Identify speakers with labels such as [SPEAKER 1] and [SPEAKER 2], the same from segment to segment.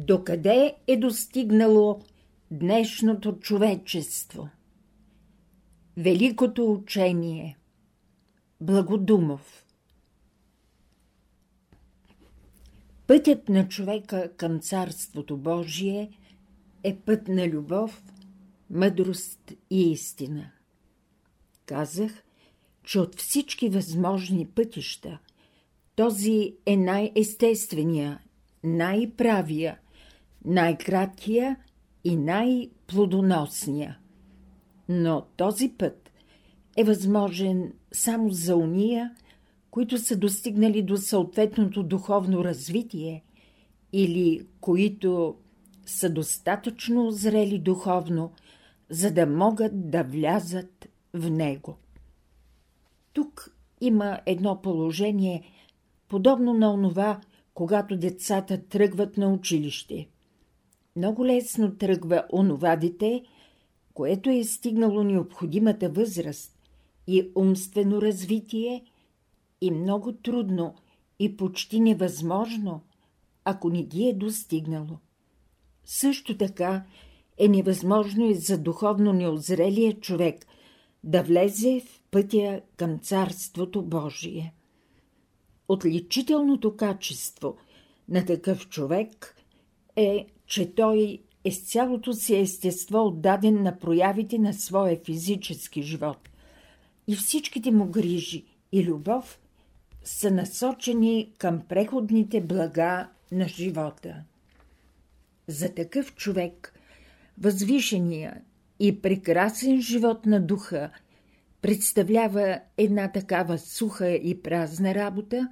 [SPEAKER 1] Докъде е достигнало днешното човечество? Великото учение Благодумов Пътят на човека към Царството Божие е път на любов, мъдрост и истина. Казах, че от всички възможни пътища този е най-естествения, най-правия, най-краткия и най-плодоносния. Но този път е възможен само за уния, които са достигнали до съответното духовно развитие или които са достатъчно зрели духовно, за да могат да влязат в него. Тук има едно положение, подобно на онова, когато децата тръгват на училище. Много лесно тръгва онова дете, което е стигнало необходимата възраст и умствено развитие, и много трудно и почти невъзможно, ако не ги е достигнало. Също така е невъзможно и за духовно неозрелия човек да влезе в пътя към Царството Божие. Отличителното качество на такъв човек е, че той е с цялото си естество отдаден на проявите на своя физически живот. И всичките му грижи и любов са насочени към преходните блага на живота. За такъв човек възвишения и прекрасен живот на духа представлява една такава суха и празна работа,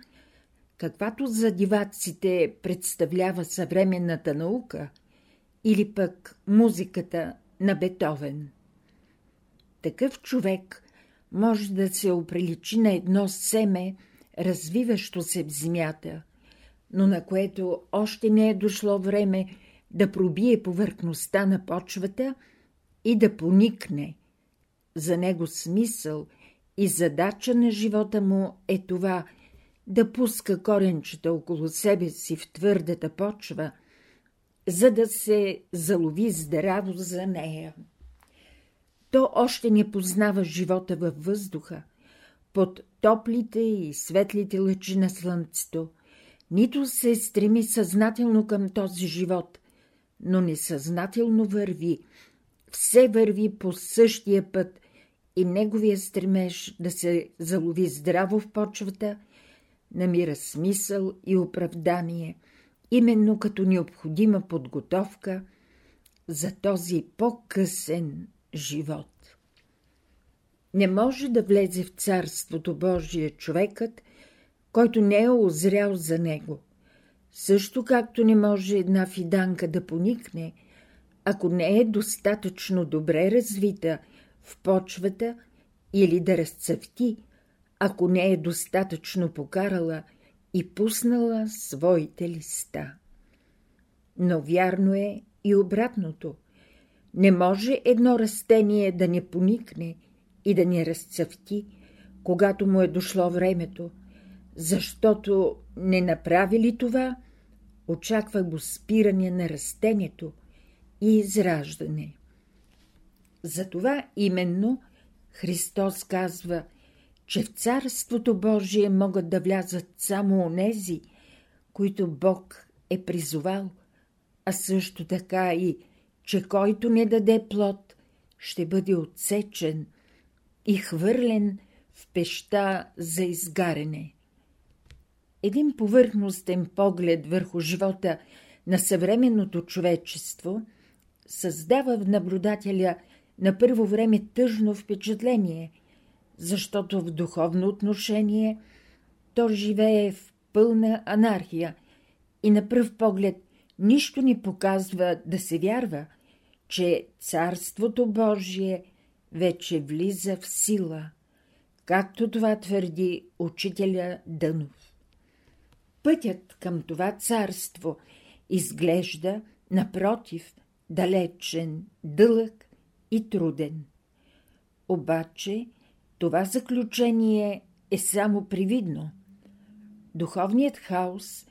[SPEAKER 1] каквато за диваците представлява съвременната наука или пък музиката на Бетовен. Такъв човек може да се оприличи на едно семе, развиващо се в земята, но на което още не е дошло време да пробие повърхността на почвата и да поникне. За него смисъл и задача на живота му е това да пуска коренчета около себе си в твърдата почва, за да се залови здраво за нея. То още не познава живота във въздуха, под топлите и светлите лъчи на слънцето, нито се стреми съзнателно към този живот, но несъзнателно върви, все върви по същия път и неговия стремеж да се залови здраво в почвата, намира смисъл и оправдание, именно като необходима подготовка за този по-късен живот. Не може да влезе в Царството Божие човекът, който не е озрял за него. Също както не може една фиданка да поникне, ако не е достатъчно добре развита в почвата или да разцъфти, ако не е достатъчно покарала и пуснала своите листа. Но вярно е и обратното. Не може едно растение да не поникне и да не разцъфти, когато му е дошло времето, защото не направи ли това, очаква го спиране на растението и израждане. Затова именно Христос казва, че в Царството Божие могат да влязат само онези, които Бог е призовал, а също така и, че който не даде плод, ще бъде отсечен и хвърлен в пеща за изгаряне. Един повърхностен поглед върху живота на съвременното човечество създава в наблюдателя на първо време тъжно впечатление, защото в духовно отношение то живее в пълна анархия и на пръв поглед нищо ни показва да се вярва, че Царството Божие вече влиза в сила, както това твърди учителя Дънов. Пътят към това царство изглежда, напротив, далечен, дълъг и труден. Обаче това заключение е само привидно. Духовният хаос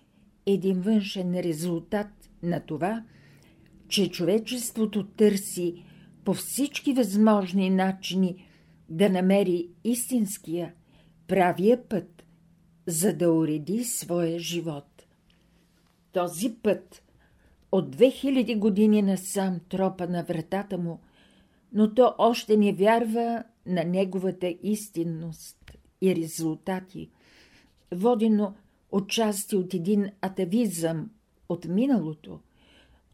[SPEAKER 1] един външен резултат на това, че човечеството търси по всички възможни начини да намери истинския, правия път, за да уреди своя живот. Този път от 2000 години насам тропа на вратата му, но то още не вярва на неговата истинност и резултати, водено отчасти от един атавизъм от миналото,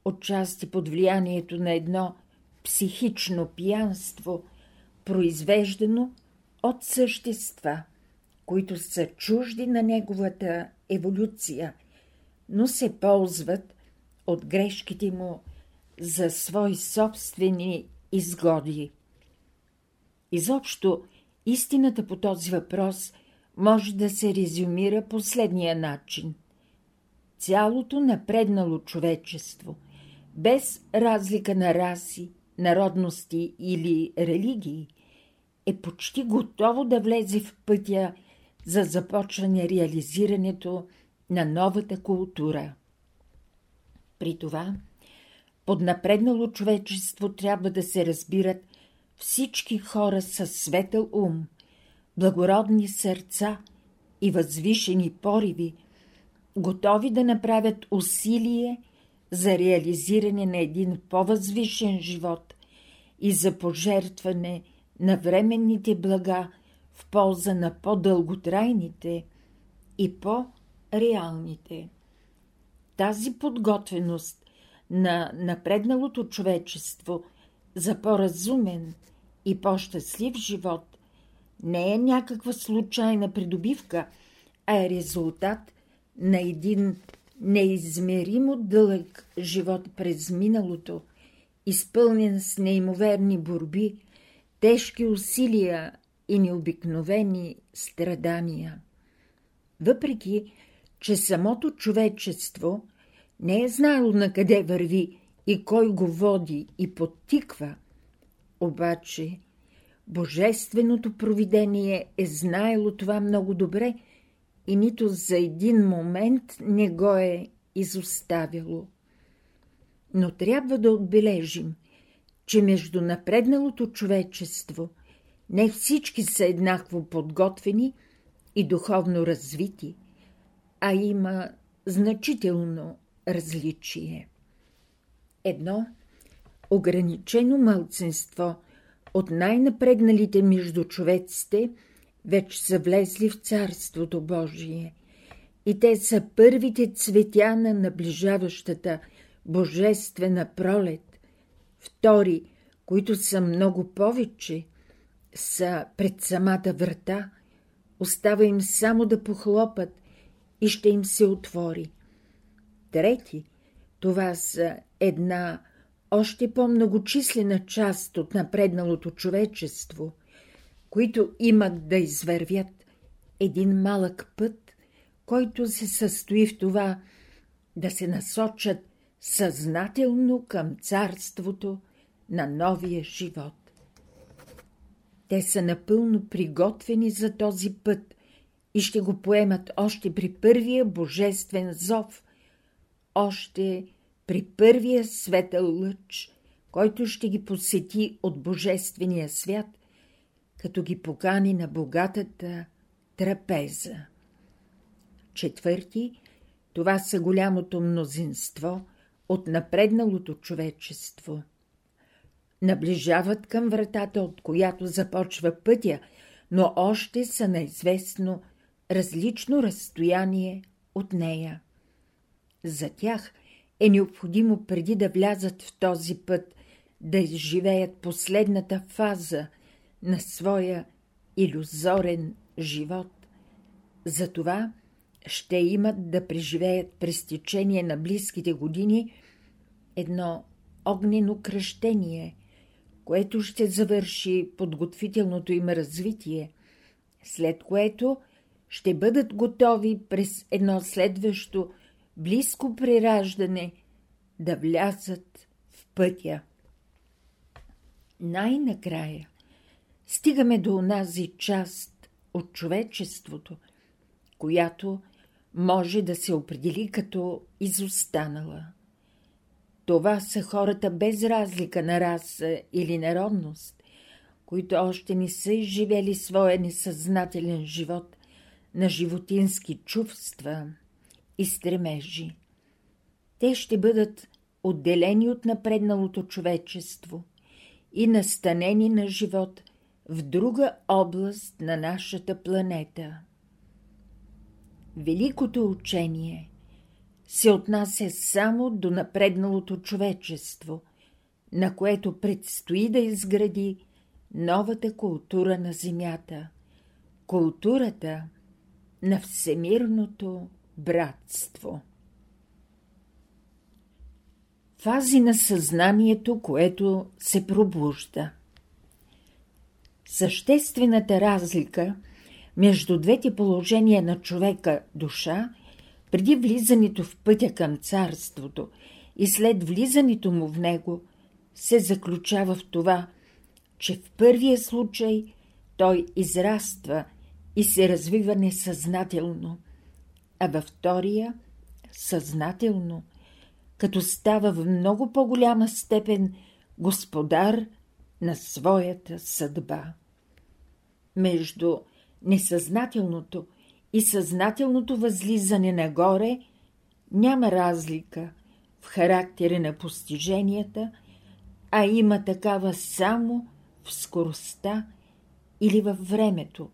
[SPEAKER 1] отчасти под влиянието на едно психично пиянство, произвеждано от същества, които са чужди на неговата еволюция, но се ползват от грешките му за свои собствени изгоди. Изобщо, истината по този въпрос може да се резюмира последния начин. Цялото напреднало човечество, без разлика на раси, народности или религии, е почти готово да влезе в пътя за започване реализирането на новата култура. При това, под напреднало човечество трябва да се разбират всички хора със светъл ум, благородни сърца и възвишени пориви, готови да направят усилие за реализиране на един по-възвишен живот и за пожертване на временните блага в полза на по-дълготрайните и по-реалните. Тази подготвеност на напредналото човечество за по-разумен и по-щастлив живот не е някаква случайна придобивка, а е резултат на един неизмеримо дълъг живот през миналото, изпълнен с неимоверни борби, тежки усилия и необикновени страдания. Въпреки, че самото човечество не е знаело на къде върви и кой го води и подтиква, обаче Божественото провидение е знаело това много добре и нито за един момент не го е изоставило. Но трябва да отбележим, че между напредналото човечество не всички са еднакво подготвени и духовно развити, а има значително различие. Едно ограничено мълцинство от най-напредналите между човеците вече са влезли в Царството Божие и те са първите цветя на наближаващата божествена пролет. Втори, които са много повече, са пред самата врата, остава им само да похлопат и ще им се отвори. Трети, това са една още по-многочислена част от напредналото човечество, които имат да извървят един малък път, който се състои в това да се насочат съзнателно към царството на новия живот. Те са напълно приготвени за този път и ще го поемат още при първия божествен зов, още при първия светъл лъч, който ще ги посети от Божествения свят, като ги покани на богатата трапеза. Четвърти, това са голямото мнозинство от напредналото човечество. Наближават към вратата, от която започва пътя, но още са на известно различно разстояние от нея. За тях е необходимо преди да влязат в този път да изживеят последната фаза на своя иллюзорен живот. Затова ще имат да преживеят през течение на близките години едно огнено кръщение, което ще завърши подготвителното им развитие, след което ще бъдат готови през едно следващо близко прираждане да влязат в пътя. Най-накрая стигаме до онази част от човечеството, която може да се определи като изостанала. Това са хората без разлика на раса или народност, които още не са изживели своя несъзнателен живот на животински чувства и стремежи. Те ще бъдат отделени от напредналото човечество и настанени на живот в друга област на нашата планета. Великото учение се отнася само до напредналото човечество, на което предстои да изгради новата култура на Земята – културата на всемирното братство. Фази на съзнанието, което се пробужда. Съществената разлика между двете положения на човека душа, преди влизането в пътя към царството и след влизането му в него, се заключава в това, че в първия случай той израства и се развива несъзнателно, а във втория – съзнателно – като става в много по-голяма степен господар на своята съдба. Между несъзнателното и съзнателното възлизане нагоре няма разлика в характера на постиженията, а има такава само в скоростта или във времето.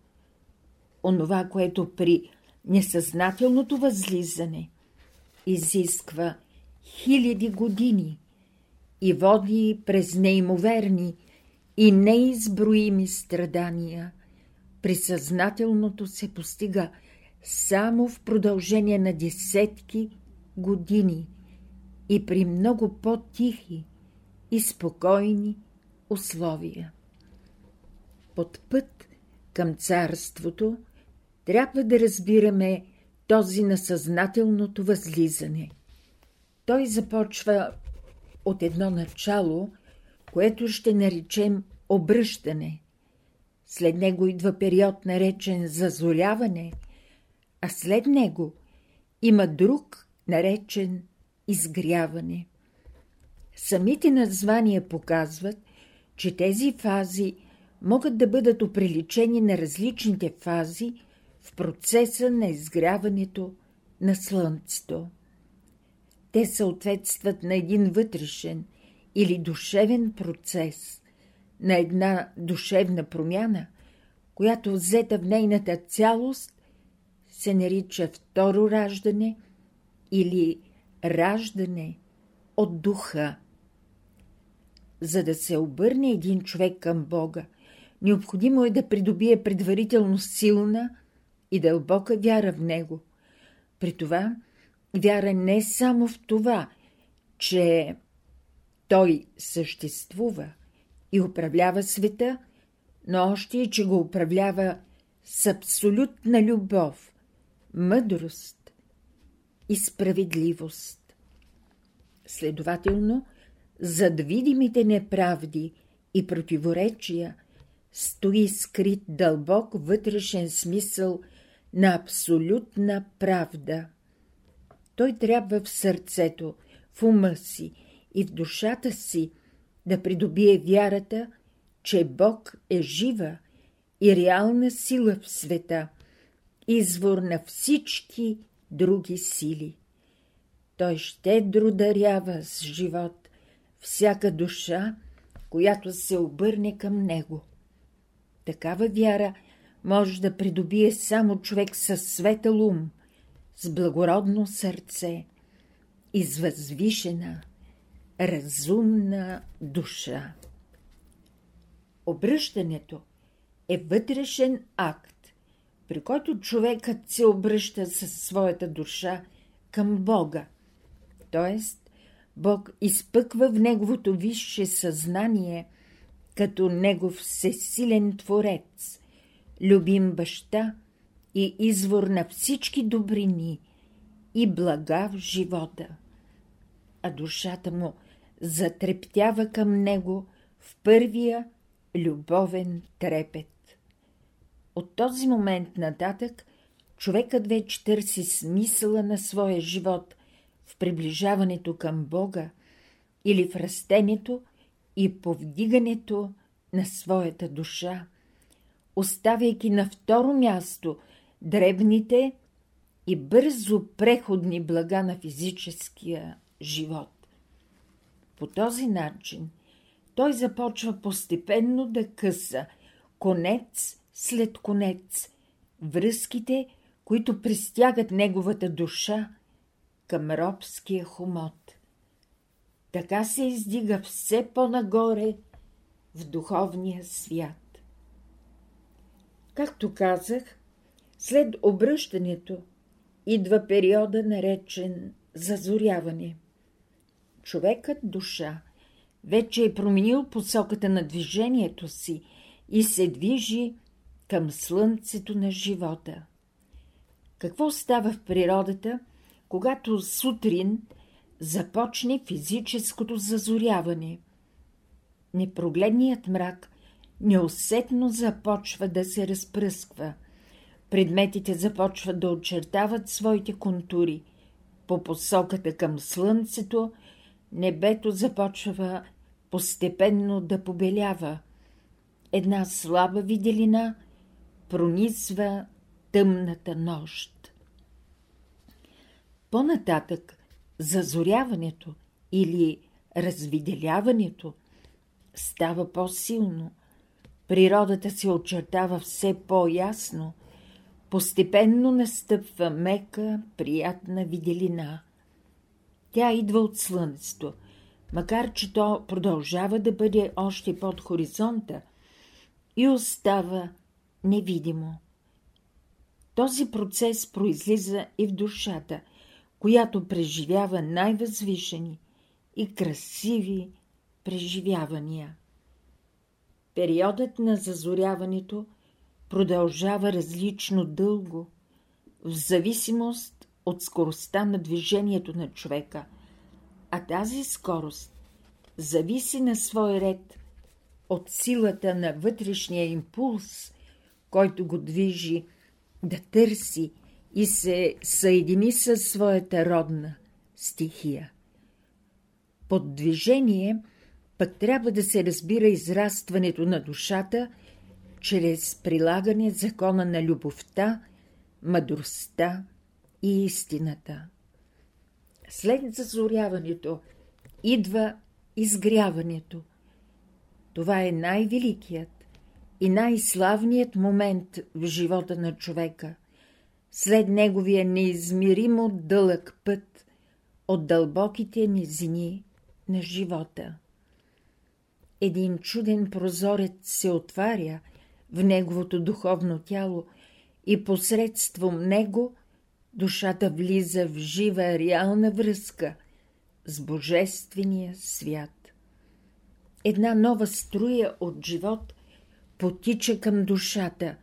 [SPEAKER 1] Онова, което при несъзнателното възлизане изисква – хиляди години и води през неимоверни и неизброими страдания, при съзнателното се постига само в продължение на десетки години и при много по-тихи и спокойни условия. Под път към царството трябва да разбираме този на съзнателното възлизане – той започва от едно начало, което ще наречем обръщане. След него идва период наречен зазоляване, а след него има друг наречен изгряване. Самите названия показват, че тези фази могат да бъдат оприличени на различните фази в процеса на изгряването на Слънцето. Те съответстват на един вътрешен или душевен процес, на една душевна промяна, която взета в нейната цялост се нарича второ раждане или раждане от духа. За да се обърне един човек към Бога, необходимо е да придобие предварително силна и дълбока вяра в Него. При това – вяра не само в това, че той съществува и управлява света, но още и, че го управлява с абсолютна любов, мъдрост и справедливост. Следователно, зад видимите неправди и противоречия стои скрит дълбок вътрешен смисъл на абсолютна правда – той трябва в сърцето, в ума си и в душата си да придобие вярата, че Бог е жива и реална сила в света, извор на всички други сили. Той щедро дарява с живот всяка душа, която се обърне към него. Такава вяра може да придобие само човек със светъл ум, с благородно сърце и с възвишена, разумна душа. Обръщането е вътрешен акт, при който човекът се обръща със своята душа към Бога, т.е. Бог изпъква в неговото висше съзнание като негов всесилен творец, любим баща – и извор на всички добрини и блага в живота. А душата му затрептява към него в първия любовен трепет. От този момент нататък човекът вече търси смисъла на своя живот в приближаването към Бога или в растението и повдигането на своята душа, оставяйки на второ място дребните и бързо преходни блага на физическия живот. По този начин той започва постепенно да къса, конец след конец, връзките, които пристягат неговата душа към робския хомот. Така се издига все по-нагоре в духовния свят. Както казах, след обръщането идва периода наречен зазоряване. Човекът душа вече е променил посоката на движението си и се движи към слънцето на живота. Какво става в природата, когато сутрин започне физическото зазоряване? Непрогледният мрак неусетно започва да се разпръсква. Предметите започват да очертават своите контури. По посоката към слънцето небето започва постепенно да побелява. Една слаба виделина пронизва тъмната нощ. По-нататък зазоряването или развиделяването става по-силно. Природата се очертава все по-ясно. Постепенно настъпва мека, приятна виделина. Тя идва от слънцето, макар че то продължава да бъде още под хоризонта и остава невидимо. Този процес произлиза и в душата, която преживява най-възвишени и красиви преживявания. Периодът на зазоряването продължава различно дълго, в зависимост от скоростта на движението на човека, а тази скорост зависи на свой ред от силата на вътрешния импулс, който го движи да търси и се съедини със своята родна стихия. Под движение пък трябва да се разбира израстването на душата чрез прилагане закона на любовта, мъдростта и истината. След зазоряването идва изгряването. Това е най-великият и най-славният момент в живота на човека, след неговия неизмеримо дълъг път от дълбоките низини на живота. Един чуден прозорец се отваря в неговото духовно тяло и посредством него душата влиза в жива реална връзка с Божествения свят. Една нова струя от живот потича към душата,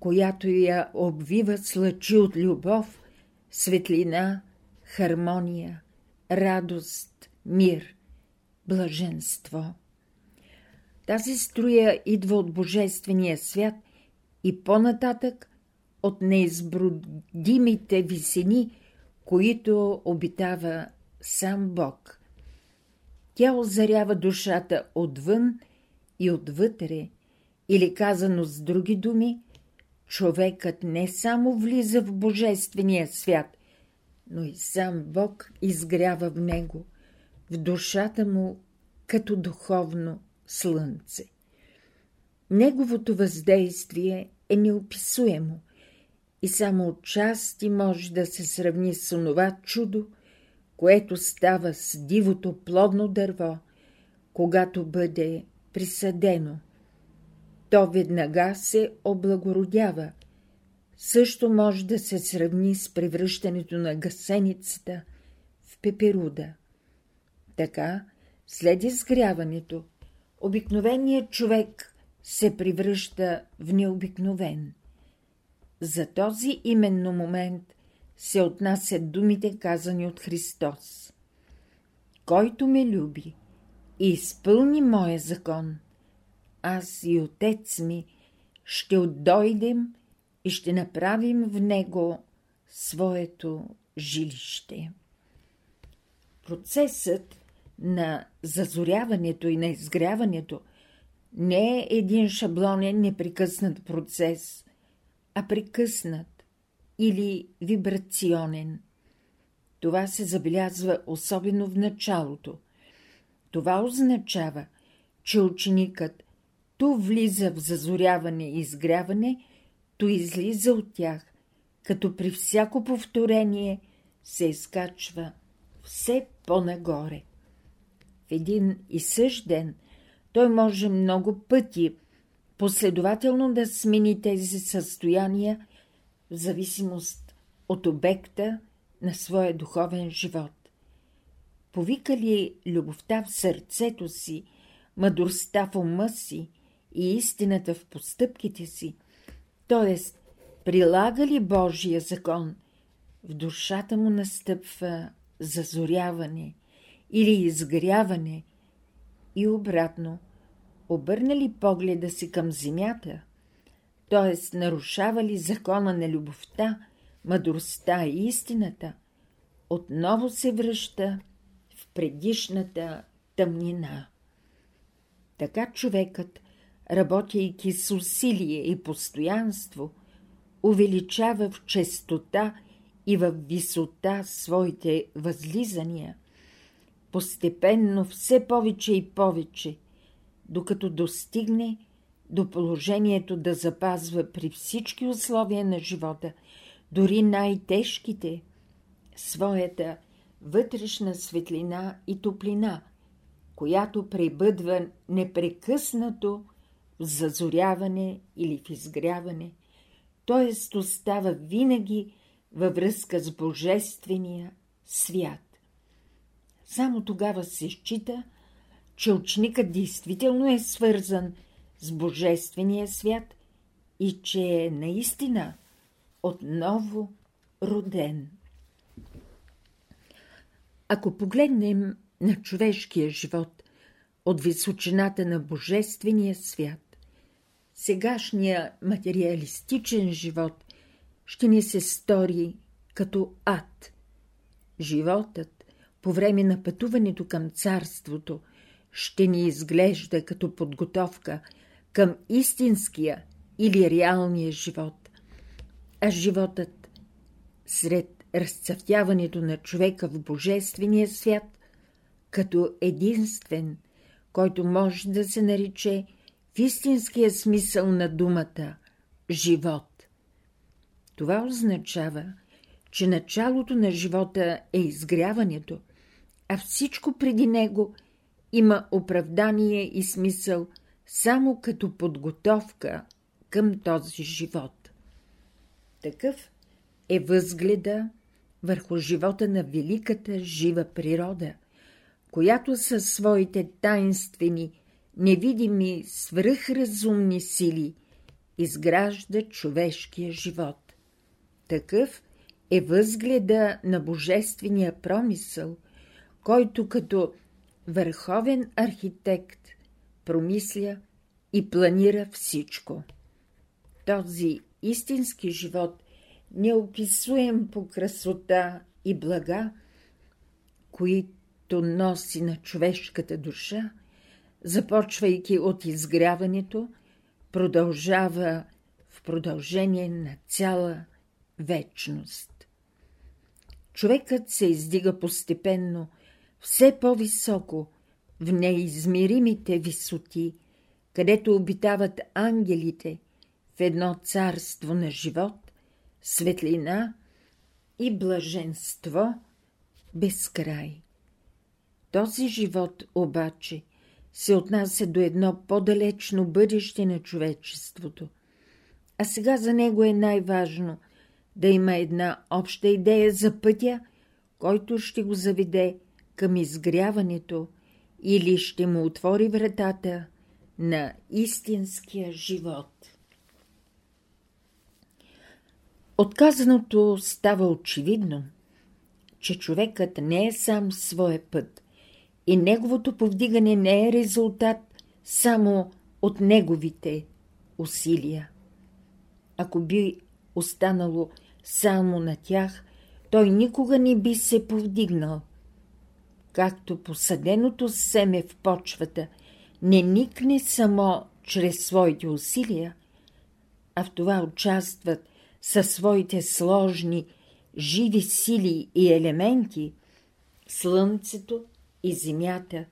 [SPEAKER 1] която я обвива с лъчи от любов, светлина, хармония, радост, мир, блаженство. Тази струя идва от Божествения свят и по-нататък от неизбродимите висени, които обитава сам Бог. Тя озарява душата отвън и отвътре – или казано с други думи, човекът не само влиза в Божествения свят, но и сам Бог изгрява в него, в душата му като духовно слънце. Неговото въздействие е неописуемо и само отчасти може да се сравни с онова чудо, което става с дивото плодно дърво, когато бъде присъдено – то веднага се облагородява. Също може да се сравни с превръщането на гасеницата в пеперуда. Така, след изгряването, обикновеният човек се превръща в необикновен. За този именно момент се отнасят думите, казани от Христос. Който ме люби и изпълни моя закон, аз и отец ми ще отдойдем и ще направим в него своето жилище. Процесът на зазоряването и на изгряването не е един шаблонен непрекъснат процес, а прекъснат или вибрационен. Това се забелязва особено в началото. Това означава, че ученикът ту влиза в зазоряване и изгряване, то излиза от тях, като при всяко повторение се изкачва все по-нагоре. В един и същ ден той може много пъти последователно да смени тези състояния в зависимост от обекта на своя духовен живот. Повика ли любовта в сърцето си, мъдростта в ума си и истината в постъпките си, т.е. прилага ли Божия закон, в душата му настъпва зазоряване или изгряване и обратно, обърна ли погледа си към земята, т.е. нарушава ли закона на любовта, мъдростта и истината, отново се връща в предишната тъмнина. Така човекът, работейки с усилие и постоянство, увеличава в честота и в висота своите възлизания, постепенно все повече и повече, докато достигне до положението да запазва при всички условия на живота, дори най-тежките, своята вътрешна светлина и топлина, която пребъдва непрекъснато в зазоряване или в изгряване, т.е. остава винаги във връзка с Божествения свят. Само тогава се счита, че ученикът действително е свързан с Божествения свят и че е наистина отново роден. Ако погледнем на човешкия живот от височината на Божествения свят, сегашния материалистичен живот ще ни се стори като ад. Животът по време на пътуването към царството ще ни изглежда като подготовка към истинския или реалния живот. А животът сред разцъфтяването на човека в Божествения свят като единствен, който може да се нарече в истинския смисъл на думата – живот. Това означава, че началото на живота е изгряването, а всичко преди него има оправдание и смисъл само като подготовка към този живот. Такъв е възгледа върху живота на великата жива природа, която със своите таинствени, невидими, свръхразумни сили изгражда човешкия живот. Такъв е възгледа на божествения промисъл, който като върховен архитект промисля и планира всичко. Този истински живот, неописуем по красота и блага, които носи на човешката душа, започвайки от изгряването, продължава в продължение на цяла вечност. Човекът се издига постепенно все по-високо в неизмеримите висоти, където обитават ангелите в едно царство на живот, светлина и блаженство без край. Този живот обаче се отнася до едно по-далечно бъдеще на човечеството. А сега за него е най-важно да има една обща идея за пътя, който ще го заведе към изгряването или ще му отвори вратата на истинския живот. Отказаното става очевидно, че човекът не е сам своя път и неговото повдигане не е резултат само от неговите усилия. Ако би останало само на тях, той никога не би се повдигнал. Както посаденото семе в почвата не никне само чрез своите усилия, а в това участват със своите сложни, живи сили и елементи, слънцето и земята,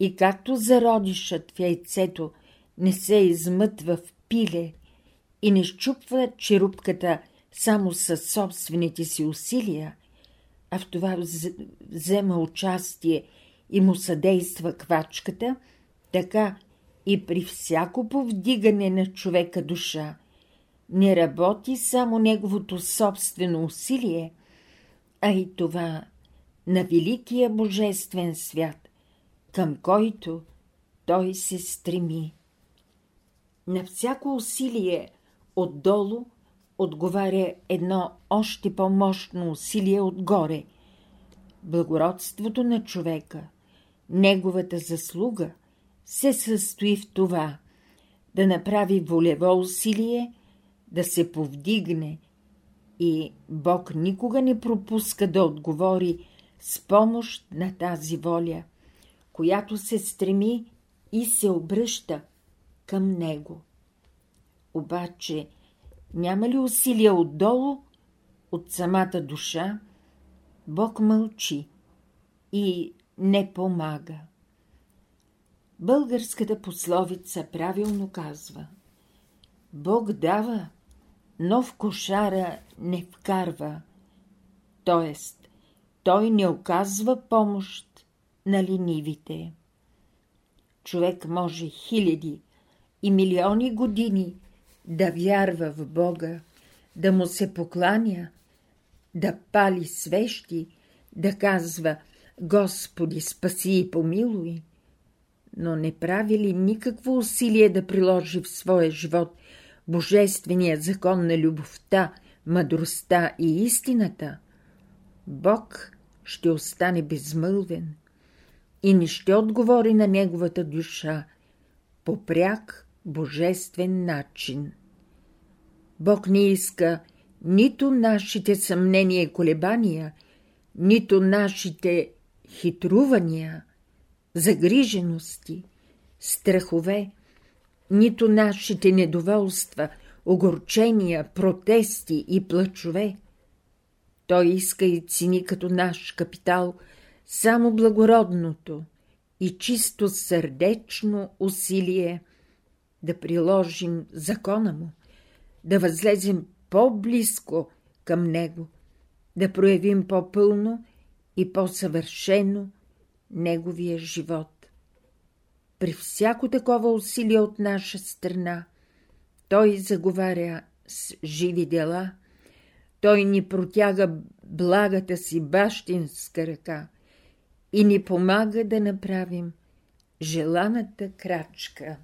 [SPEAKER 1] и както зародишът в яйцето не се измътва в пиле и не щупва черупката само със собствените си усилия, а в това взема участие и му съдейства квачката, така и при всяко повдигане на човека душа не работи само неговото собствено усилие, а и това на великия божествен свят, към който той се стреми. На всяко усилие отдолу отговаря едно още по-мощно усилие отгоре. Благородството на човека, неговата заслуга се състои в това да направи волево усилие, да се повдигне и Бог никога не пропуска да отговори с помощ на тази воля, която се стреми и се обръща към Него. Обаче, няма ли усилия отдолу, от самата душа, Бог мълчи и не помага. Българската пословица правилно казва Бог дава, но в кошара не вкарва, т.е. той не оказва помощ на ленивите. Човек може хиляди и милиони години да вярва в Бога, да му се покланя, да пали свещи, да казва Господи, спаси и помилуй, но не прави ли никакво усилие да приложи в своя живот божественият закон на любовта, мъдростта и истината, Бог ще остане безмълвен и не ще отговори на неговата душа. По пряк божествен начин. Бог не иска нито нашите съмнения и колебания, нито нашите хитрувания, загрижености, страхове, нито нашите недоволства, огорчения, протести и плачове. Той иска и цени като наш капитал само благородното и чисто сърдечно усилие да приложим закона му, да възлезем по-близко към него, да проявим по-пълно и по-съвършено неговия живот. При всяко такова усилие от наша страна, той заговаря с живи дела, той ни протяга благата си бащинска ръка и ни помага да направим желаната крачка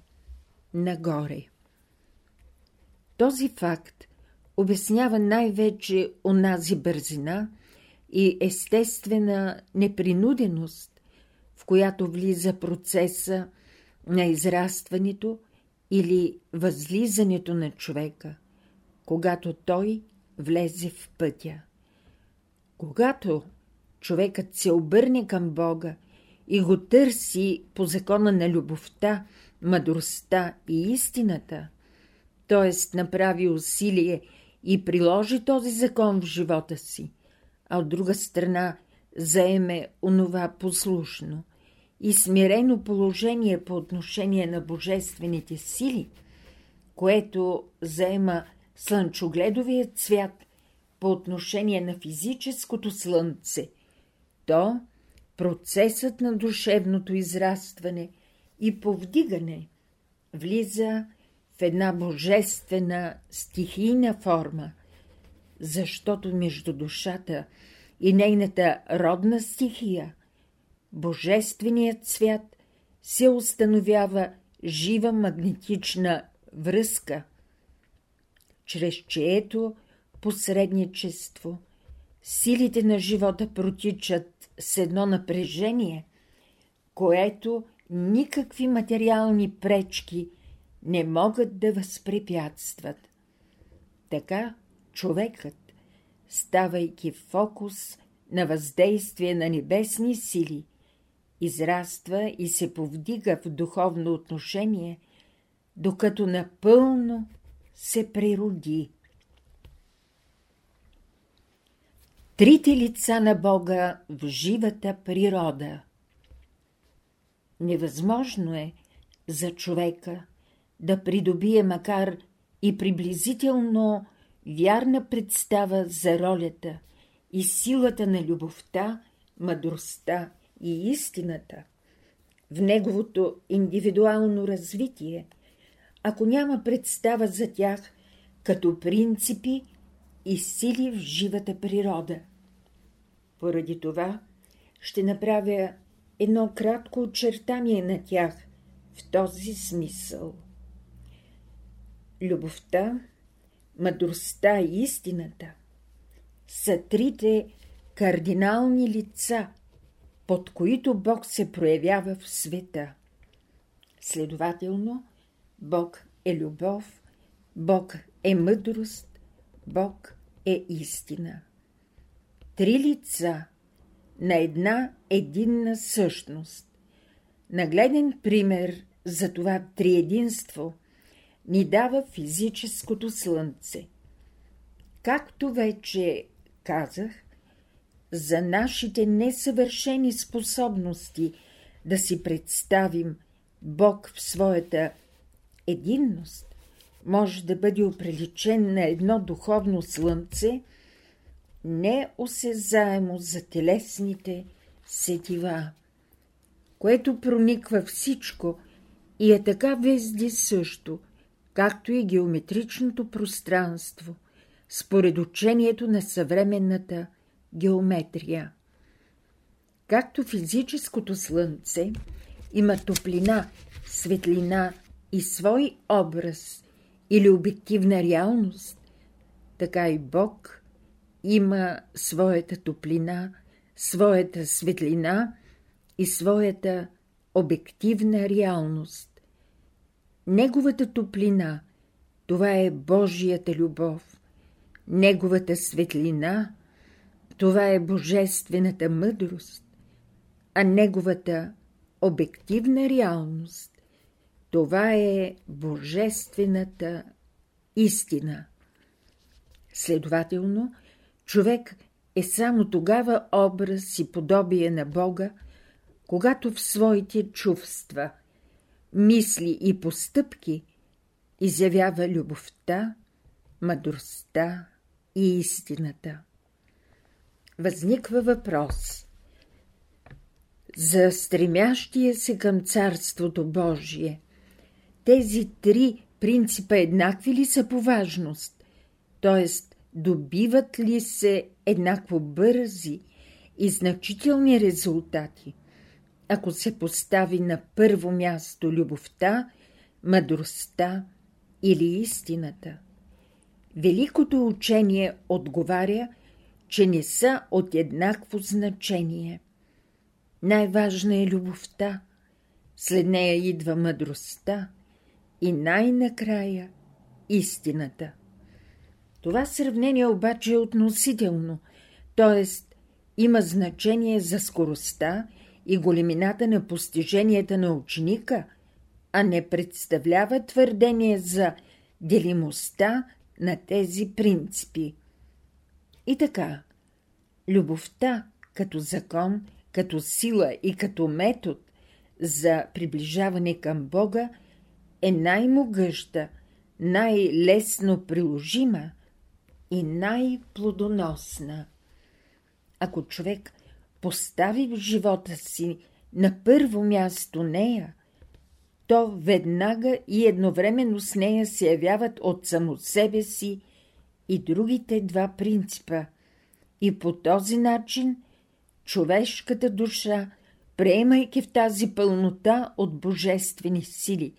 [SPEAKER 1] нагоре. Този факт обяснява най-вече онази бързина и естествена непринуденост, в която влиза процеса на израстването или възлизането на човека, когато той влезе в пътя. Когато човекът се обърне към Бога и го търси по закона на любовта, мъдростта и истината, т.е. направи усилие и приложи този закон в живота си, а от друга страна заеме онова послушно, и смирено положение по отношение на божествените сили, което заема слънчогледовият цвят по отношение на физическото слънце, то процесът на душевното израстване и повдигане влиза в една божествена стихийна форма, защото между душата и нейната родна стихия – божественият свят се установява жива магнетична връзка, чрез чието посредничество силите на живота протичат с едно напрежение, което никакви материални пречки не могат да възпрепятстват. Така човекът, ставайки фокус на въздействие на небесни сили, израства и се повдига в духовно отношение, докато напълно се природи. Трите лица на Бога в живата природа Невъзможно е за човека да придобие макар и приблизително вярна представа за ролята и силата на любовта, мъдростта и истината в неговото индивидуално развитие, ако няма представа за тях като принципи и сили в живата природа. Поради това ще направя едно кратко очертание на тях в този смисъл. Любовта, мъдростта и истината са трите кардинални лица, под които Бог се проявява в света. Следователно, Бог е любов, Бог е мъдрост, Бог е истина. Три лица на една единна същност. Нагледен пример за това триединство ни дава физическото слънце. Както вече казах, за нашите несъвършени способности да си представим Бог в своята единност, може да бъде оприличен на едно духовно слънце, неосезаемо за телесните сетива, което прониква всичко и е така везди също, както и геометричното пространство, според учението на съвременната геометрия. Както физическото слънце има топлина, светлина и свой образ или обективна реалност, така и Бог има своята топлина, своята светлина и своята обективна реалност. Неговата топлина – това е Божията любов. Неговата светлина – това е божествената мъдрост, а неговата обективна реалност – това е божествената истина. Следователно, човек е само тогава образ и подобие на Бога, когато в своите чувства, мисли и постъпки изявява любовта, мъдростта и истината. Възниква въпрос за стремящия се към Царството Божие. Тези три принципа еднакви ли са по важност, т.е добиват ли се еднакво бързи и значителни резултати, ако се постави на първо място любовта, мъдростта или истината. Великото учение отговаря, че не са от еднакво значение. Най-важна е любовта, след нея идва мъдростта и най-накрая истината. Това сравнение обаче е относително, т.е. има значение за скоростта и големината на постиженията на ученика, а не представлява твърдение за делимостта на тези принципи. И така, любовта като закон, като сила и като метод за приближаване към Бога е най-могъща, най-лесно приложима, и най-плодоносна. Ако човек постави в живота си на първо място нея, то веднага и едновременно с нея се явяват от само себе си и другите два принципа. И по този начин човешката душа, приемайки в тази пълнота от божествени сили,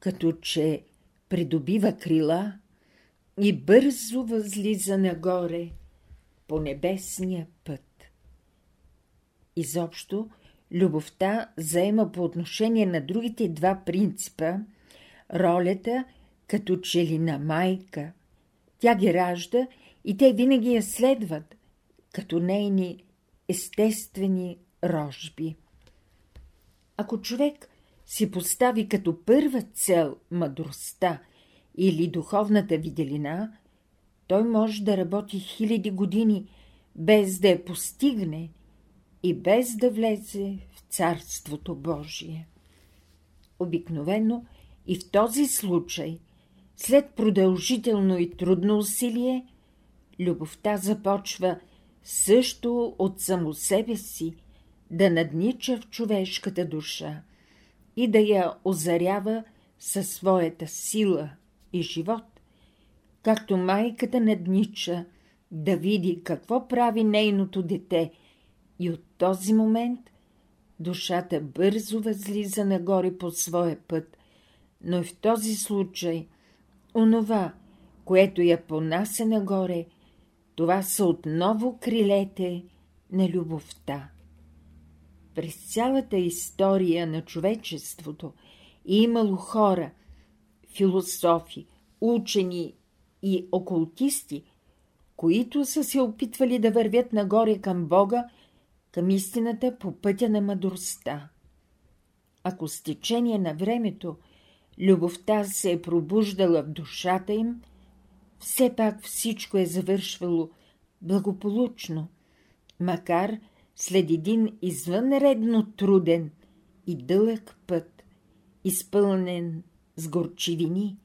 [SPEAKER 1] като че придобива крила – и бързо възлиза нагоре по небесния път. Изобщо, любовта заема по отношение на другите два принципа ролята като че ли на майка, Тя ги ражда и те винаги я следват, като нейни естествени рожби. Ако човек си постави като първа цел мъдростта или духовната виделина, той може да работи хиляди години, без да я постигне и без да влезе в Царството Божие. Обикновено и в този случай, след продължително и трудно усилие, любовта започва също от само себе си да наднича в човешката душа и да я озарява със своята сила и живот, както майката наднича да види какво прави нейното дете и от този момент душата бързо възлиза нагоре по своя път, но и в този случай онова, което я понася нагоре, това са отново крилете на любовта. През цялата история на човечеството е имало хора, философи, учени и окултисти, които са се опитвали да вървят нагоре към Бога, към истината по пътя на мъдростта. Ако с течение на времето любовта се е пробуждала в душата им, все пак всичко е завършвало благополучно, макар след един извънредно труден и дълъг път, изпълнен с горчивини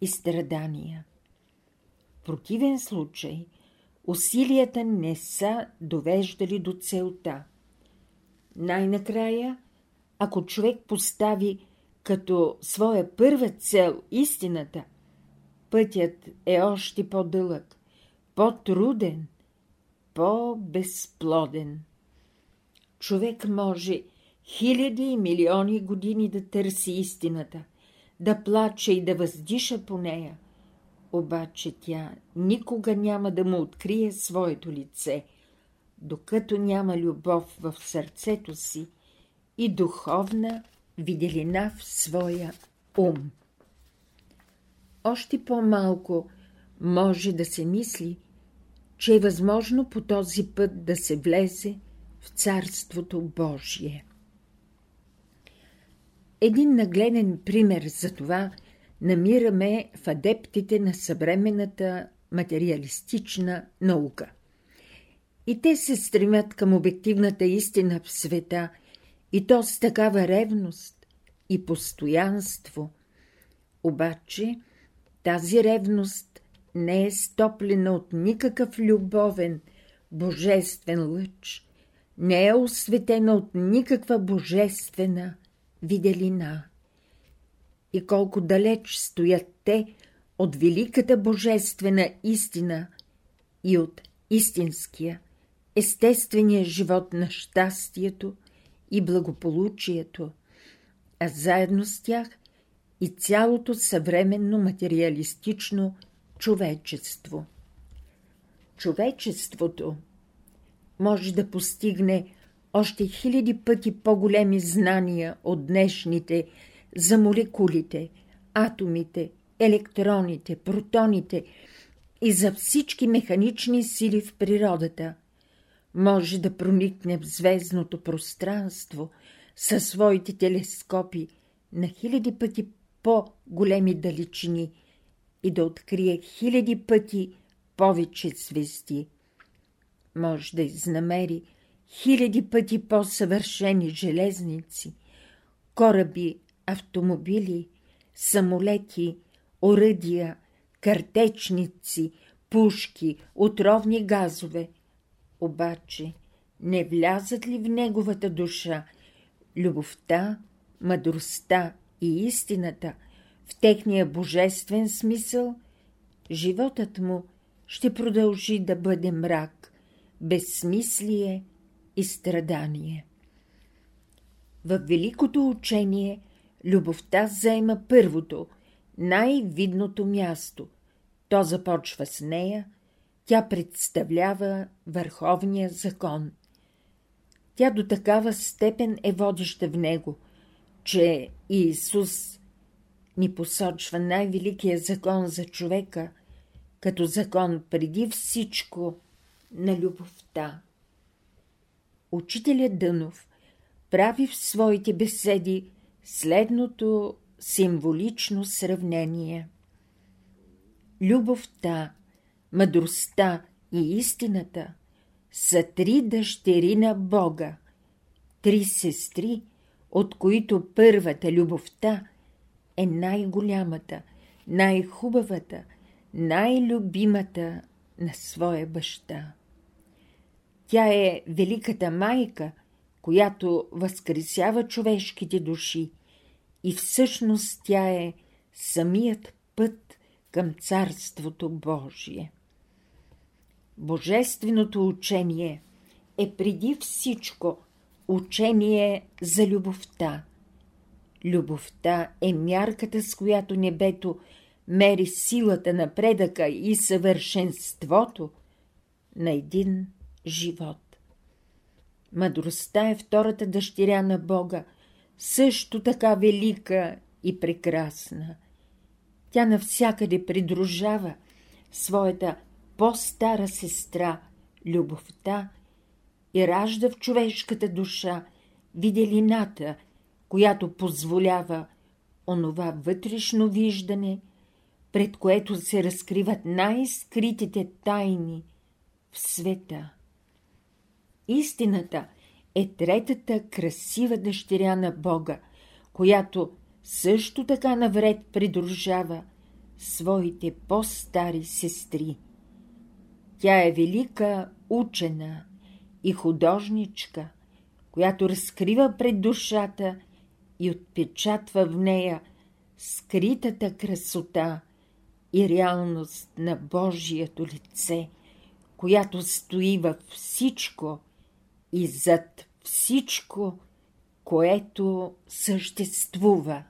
[SPEAKER 1] и страдания. В противен случай усилията не са довеждали до целта. Най-накрая, ако човек постави като своя първа цел истината, пътят е още по-дълъг, по-труден, по-безплоден. Човек може хиляди и милиони години да търси истината, да плаче и да въздиша по нея, обаче тя никога няма да му открие своето лице, докато няма любов в сърцето си и духовна виделина в своя ум. Още по-малко може да се мисли, че е възможно по този път да се влезе в Царството Божие. Един нагледен пример за това намираме в адептите на съвременната материалистична наука. И те се стремят към обективната истина в света, и то с такава ревност и постоянство. Обаче тази ревност не е стоплена от никакъв любовен, божествен лъч, не е осветена от никаква божествена виделина. И колко далеч стоят те от великата божествена истина и от истинския, естествения живот на щастието и благополучието, а заедно с тях и цялото съвременно материалистично човечество. Човечеството може да постигне още хиляди пъти по-големи знания от днешните за молекулите, атомите, електроните, протоните и за всички механични сили в природата. Може да проникне в звездното пространство със своите телескопи на хиляди пъти по-големи далечини и да открие хиляди пъти повече звезди. Може да изнамери хиляди пъти по-съвършени железници, кораби, автомобили, самолети, оръдия, картечници, пушки, отровни газове. Обаче, не влязат ли в неговата душа любовта, мъдростта и истината в техния божествен смисъл, животът му ще продължи да бъде мрак, безсмислие и страдание. В великото учение любовта заема първото, най-видното място. То започва с нея, тя представлява върховния закон. Тя до такава степен е водеща в него, че Иисус ни посочва най-великия закон за човека като закон преди всичко на любовта. Учителят Дънов прави в своите беседи следното символично сравнение. Любовта, мъдростта и истината са три дъщери на Бога, три сестри, от които първата любовта е най-голямата, най-хубавата, най-любимата на своя баща. Тя е великата майка, която възкресява човешките души и всъщност тя е самият път към Царството Божие. Божественото учение е преди всичко учение за любовта. Любовта е мярката, с която небето мери силата, напредъка и съвършенството на един живот. Мъдростта е втората дъщеря на Бога, също така велика и прекрасна. Тя навсякъде придружава своята по-стара сестра, любовта, и ражда в човешката душа виделината, която позволява онова вътрешно виждане, пред което се разкриват най-скритите тайни в света. Истината е третата красива дъщеря на Бога, която също така навред придружава своите по-стари сестри. Тя е велика учена и художничка, която разкрива пред душата и отпечатва в нея скритата красота и реалност на Божието лице, която стои във всичко и зад всичко, което съществува.